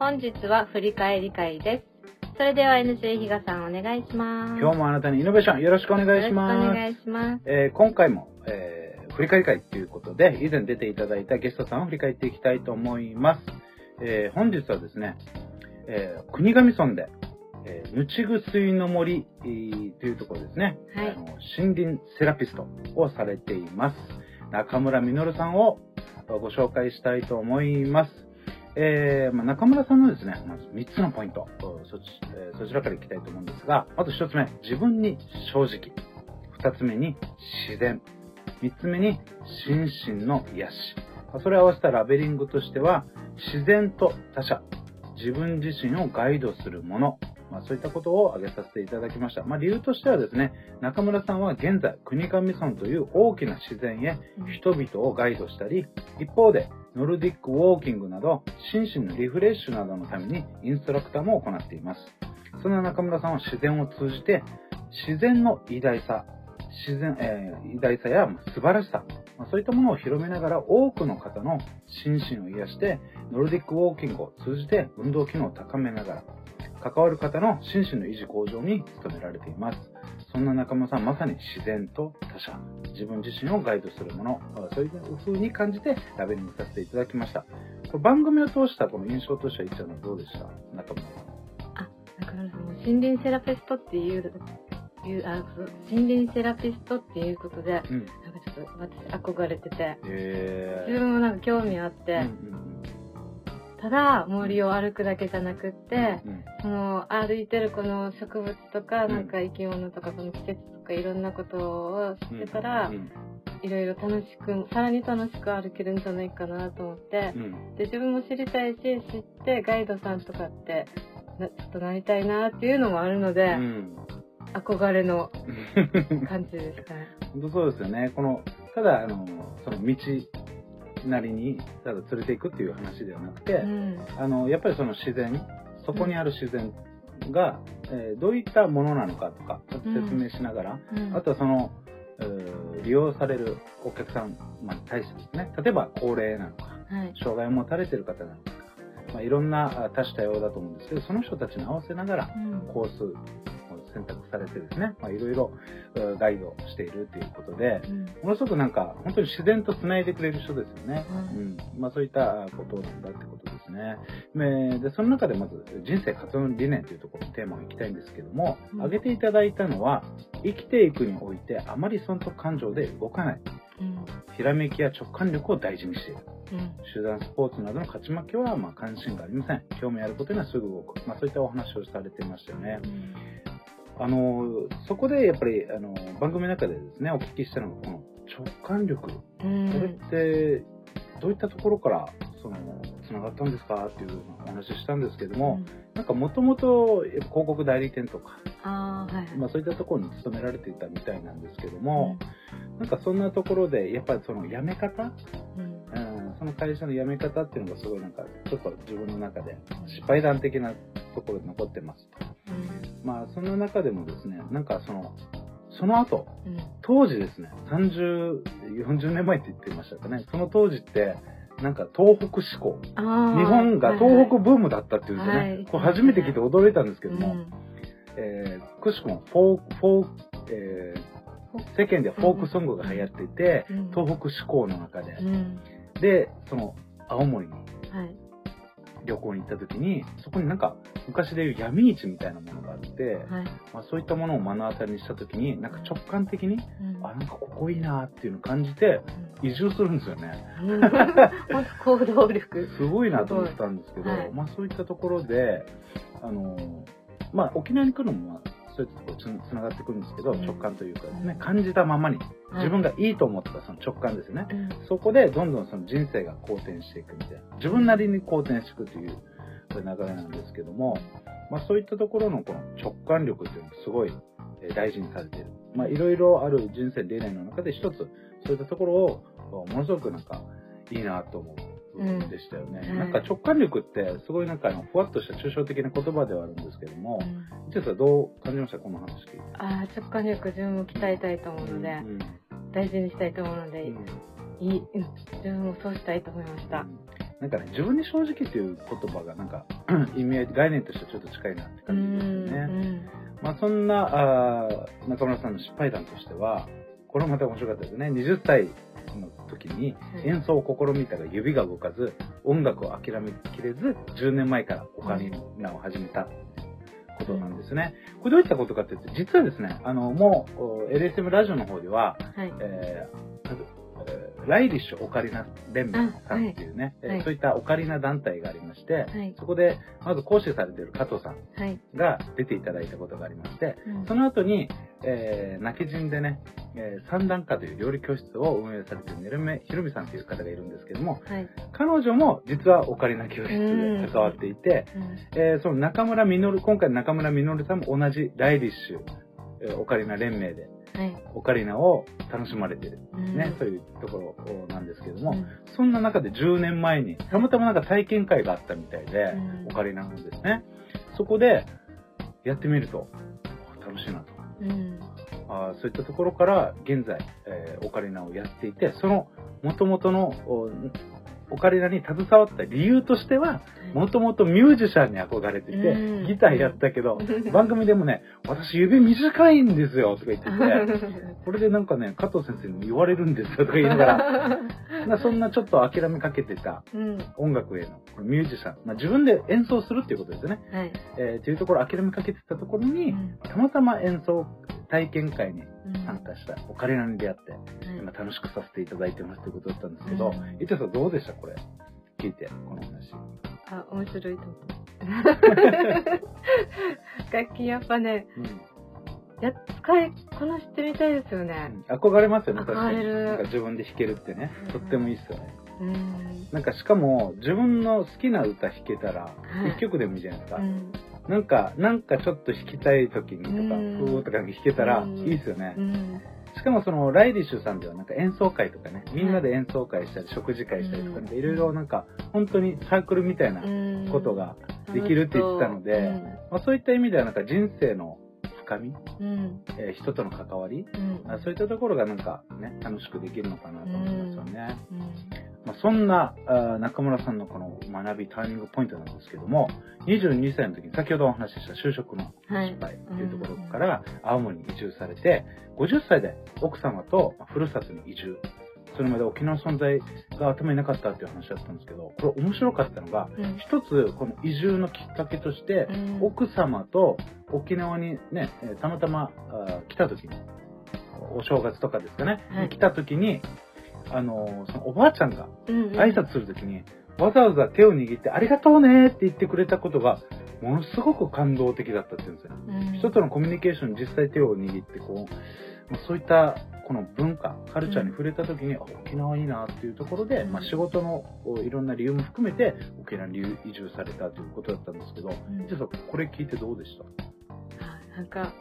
本日は振り返り会です。それでは NJ 比嘉さんお願いします。今日もあなたにイノベーションよろしくお願いします。よろしくお願いします。えー今回も、えー振り返り会ということで、以前出ていただいたゲストさんを振り返っていきたいと思います。えー本日はですね、えー国頭村で、えー、ぬちぐすいの森、えーというところですね、はいあの森林セラピストをされています。中村実さんをご紹介したいと思います。えーまあ、中村さんのですね、まず3つのポイント、そち,、えーそちらからいきたいと思うんですが、まず1つ目、自分に正直。2つ目に自然。3つ目に心身の癒し。まあそれを合わせたラベリングとしては、自然と他者、自分自身をガイドするもの、まあ、そういったことを挙げさせていただきました。まあ、理由としてはですね、中村さんは現在、国頭村という大きな自然へ人々をガイドしたり、一方で、ノルディックウォーキングなど、心身のリフレッシュなどのためにインストラクターも行っています。そんな中村さんは自然を通じて、自然の偉大さ、自然、えー偉大さや素晴らしさ、ま、そういったものを広めながら多くの方の心身を癒して、ノルディックウォーキングを通じて運動機能を高めながら、関わる方の心身の維持向上に努められています。そんな中村さん、まさに自然と他者、自分自身をガイドするもの、そういう風に感じてラベリングさせていただきました。番組を通したこの印象としては、いっちゃんのどうでした？中村さん。中村さんも森林セラピストっていう、いうあ森林セラピストっていうことで、なんかうん。ちょっと私憧れてて、え自分もなんか興味あって、うんうんただ森を歩くだけじゃなくって、うんその歩いてるこの植物とか、うん。なんか生き物とかその季節とかいろんなことを知ってたら、うん。いろいろ楽しくさらに楽しく歩けるんじゃないかなと思って、うん。で自分も知りたいし知ってガイドさんとかってなちょっとなりたいなっていうのもあるので、うん。憧れの 感じですかね。本当そうですよね。この、ただ、あの、その道なりに、ただ連れていくっていう話ではなくて、うん。あの、やっぱりその自然、そこにある自然が、えーどういったものなのかとか、ちょっと説明しながら、うん。あとはその、えー利用されるお客さんまあに対してですね、例えば高齢なのか、はい。障害を持たれている方なのか、まあ、いろんなあ多種多様だと思うんですけど、その人たちに合わせながら、うん。コースを選択されてですね、まあ、いろいろえーガイドしているということで、うんものすごくなんか、本当に自然と繋いでくれる人ですよね。ううん。まあそういったことなんだってことですね。で、でその中でまず、人生活動理念というところのテーマをいきたいんですけども、うん挙げていただいたのは、生きていくにおいてあまり損得感情で動かない。うんひらめきや直感力を大事にしている。うん集団スポーツなどの勝ち負けはまあ関心がありません。興味あることにはすぐ動く。まあそういったお話をされていましたよね。あの、そこでやっぱり、あの、番組の中でですね、お聞きしたのが、この直感力。うん。これって、どういったところから、その、つながったんですか？っていうお話ししたんですけども、なんかもともと広告代理店とか、ああはいはい、まあそういったところに勤められていたみたいなんですけども、なんかそんなところで、やっぱりその辞め方、うん。うん、その会社の辞め方っていうのがすごいなんか、ちょっと自分の中で失敗談的なところに残ってますと。まあその中でもですね、なんかその、その後、うん。うん当時ですね、30、40年前って言ってましたかね、その当時って、なんか東北志向。日本が東北ブームだったっていうんですね。はい。これ初めて聞いて驚いたんですけども、うん。えーくしくもフォーク、フォーク、えー世間でフォークソングが流行っていて、うん。東北志向の中で、うん。で、その青森にはい旅行に行った時に、そこになんか昔でいう闇市みたいなものがあって、はい。まあ、そういったものを目の当たりにした時に、なんか直感的に、うん。あ、なんかここいいなっていうのを感じて、移住するんですよね。うん。行動力。すごいなと思ったんですけど、はい。まあそういったところで、あの、まあ沖縄に来るのも、まあそういったところつつながってくるんですけど、うん直感というかですね、うん感じたままに、はい自分がいいと思ったその直感ですよね。うんそこでどんどんその人生が好転していくみたいな、自分なりに好転していくという流れなんですけども、まあそういったところのこの直感力っていうのもすごいえー大事にされている。まあいろいろある人生理念の中で一つ、そういったところをものすごくなんかいいなと思うでしたよね。うんなんか直感力ってすごいなんかあのふわっとした抽象的な言葉ではあるんですけども、うんちょっとどう感じました？この話聞いて。ああ直感力自分も鍛えたいと思うので、うん大事にしたいと思うので、うんいい、うん、自分もそうしたいと思いました。なんかね、自分に正直っていう言葉がなんか意味合い、概念としてはちょっと近いなってう感じですよね。んまあそんなあー中村さんの失敗談としては、これもまた面白かったですね。20歳の時にはい演奏を試みたが指が動かず、音楽を諦めきれず、10年前からオカリナを始めたことなんですね。これどういったことかっていうと、実はですね、あの、もう、お LSM ラジオの方では、はい。えーえーライリッシュオカリナ連盟さんっていうね、えーはいそういったオカリナ団体がありまして、はい。そこで、まず講師されている加藤さんはい。が出ていただいたことがありまして、うんその後に、えー、泣き人でね、えー三段下という料理教室を運営されているねるめひろみさんという方がいるんですけども、はい。彼女も実はオカリナ教室で関わっていて、うんえーその中村実、今回の中村実さんも同じライリッシュ、えーオカリナ連盟ではい。オカリナを楽しまれている、うんね、そういうところなんですけども、うんそんな中で10年前に、たまたまなんか体験会があったみたいで、うんオカリナのですね。そこで、やってみると、楽しいなと。うん。あそういったところから、現在、えオカリナをやっていて、その元々のオカリナに携わった理由としては、もともとミュージシャンに憧れてて、うんギターやったけど、番組でもね、私指短いんですよ、とか言ってて、これでなんかね、加藤先生に言われるんですよ、とか言いながら、まあそんなちょっと諦めかけてたうん。音楽へのミュージシャン、まあ、自分で演奏するっていうことですよね。はい。えー、というところ諦めかけてたところに、うんたまたま演奏体験会にうん参加したオカリナに出会って、はい今楽しくさせていただいてますということだったんですけどうん、伊藤さんどうでした？これ。聞いて、この話。あ、面白いと思う。楽器やっぱね、うんや、使いこなしてみたいですよね。憧れますよね、確かに。なんか自分で弾けるってね。とってもいいっすよね。うん。なんかしかも、自分の好きな歌弾けたら、はい一曲でもいいじゃないですか。うん。なんか、なんかちょっと弾きたい時にとか、うんふーとか弾けたらうんいいっすよねう。ん。しかもそのライリッシュさんではなんか演奏会とかね、みんなで演奏会したり食事会したりとか、いろいろなんか本当にサークルみたいなうんことができるって言ってたので、まあ、そういった意味ではなんか人生の深み、うん。うん。えー人との関わり、うん。あそういったところがなんかね、楽しくできるのかなと思いますよね。うん。まあ、そんな中村さんのこの学びターニングポイントなんですけども、22歳の時に先ほどお話しした就職のはい失敗というところから青森に移住されて、50歳で奥様とまあふるさとに移住。それまで沖縄の存在が頭になかったっていう話だったんですけど、これ面白かったのが、うん一つこの移住のきっかけとして、うん奥様と沖縄にね、えーたまたま来た時に、お正月とかですかね、はい来た時に、あのーそのおばあちゃんがうん。挨拶するときに、わざわざ手を握って、ありがとうねって言ってくれたことが、ものすごく感動的だったって言うんですよ。うん。人とのコミュニケーションに実際手を握って、こう、まあそういったこの文化、カルチャーに触れたときに、あ沖縄いいなっていうところで、うんまあ、仕事のいろんな理由も含めて、沖縄に移住されたということだったんですけど、うん実はこれ聞いてどうでした？あなんか、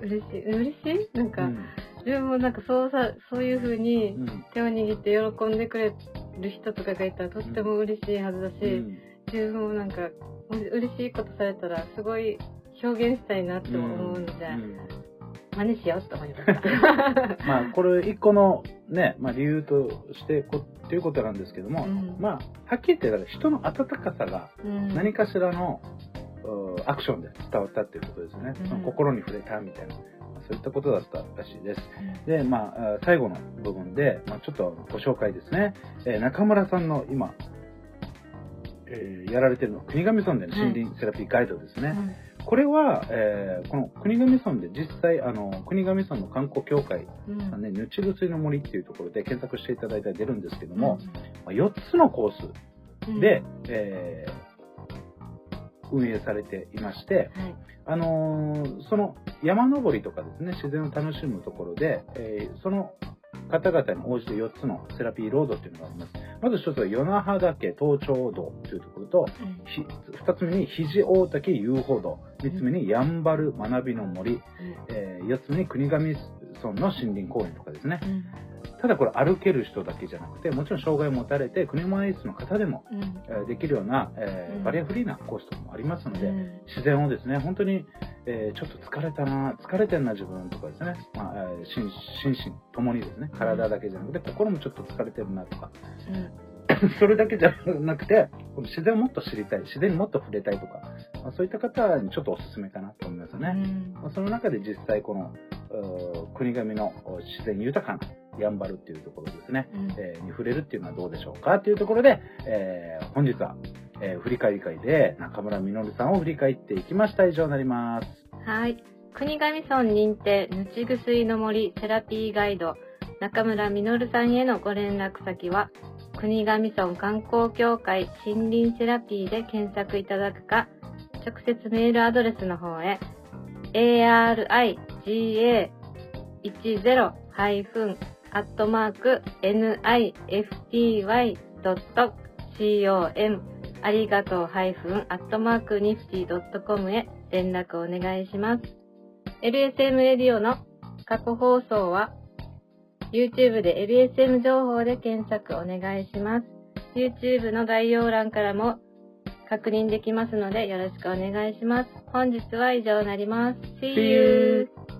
嬉しい。嬉しい？なんか、うん自分もなんかそうさ、そういう風にうん。手を握って喜んでくれる人とかがいたらとっても嬉しいはずだし、うん。自分もなんか、嬉しいことされたらすごい表現したいなって思うので、うん。真似しようと思いました。まあ、これ一個のね、まあ、理由としてこ、っていうことなんですけども、うん。まあ、はっきり言って、人の温かさがうん。何かしらの、うアクションで伝わったっていうことですね。うん。心に触れたみたいな、まあそういったことだったらしいです。で、まあ、あ最後の部分で、まあ、ちょっとご紹介ですね。えー中村さんの今、えーやられてるのは国頭村での森林セラピーガイドですね。うんこれは、えーこの国頭村で実際、あの、国頭村の観光協会うんさんね、ぬちぐすいの森っていうところで検索していただいたら出るんですけども、まあ4つのコースで、、えー運営されていまして、はい。あのーその山登りとかですね、自然を楽しむところで、えーその方々に応じて4つのセラピーロードっていうのがあります。まず1つは与那覇岳登頂道というところと、ひ2つ目に肘大岳遊歩道、3つ目にやんばる学びの森、え4つ目に国頭村の森林公園とかですね。うんただこれ歩ける人だけじゃなくて、もちろん障害を持たれて、車椅子の方でもうん。えーできるような、えーうん。バリアフリーなコースとかもありますので、うん。自然をですね、本当に、えーちょっと疲れたな、疲れてんな自分とかですね、まあえー心心身ともにですね、体だけじゃなくて、心もちょっと疲れてるなとか、それだけじゃなくて、この自然をもっと知りたい、自然にもっと触れたいとか、まあ、そういった方にちょっとおすすめかなと思いますね。うん。まあその中で実際この、国神の自然豊かなやんばるっていうところですね、うんえーに触れるっていうのはどうでしょうかっていうところで、えー本日は、えー振り返り会で中村実さんを振り返っていきました。以上になります。はい。国頭村認定、ぬちぐすいの森セラピーガイド、中村実さんへのご連絡先は、国頭村観光協会森林セラピーで検索いただくか、直接メールアドレスの方へ、ariga10-nifty.com ありがとうハイフンアットマークニフティ .com へ連絡お願いします。LSM レディオの過去放送は YouTube で LSM 情報で検索お願いします。YouTube の概要欄からも確認できますのでよろしくお願いします。本日は以上になります。See you!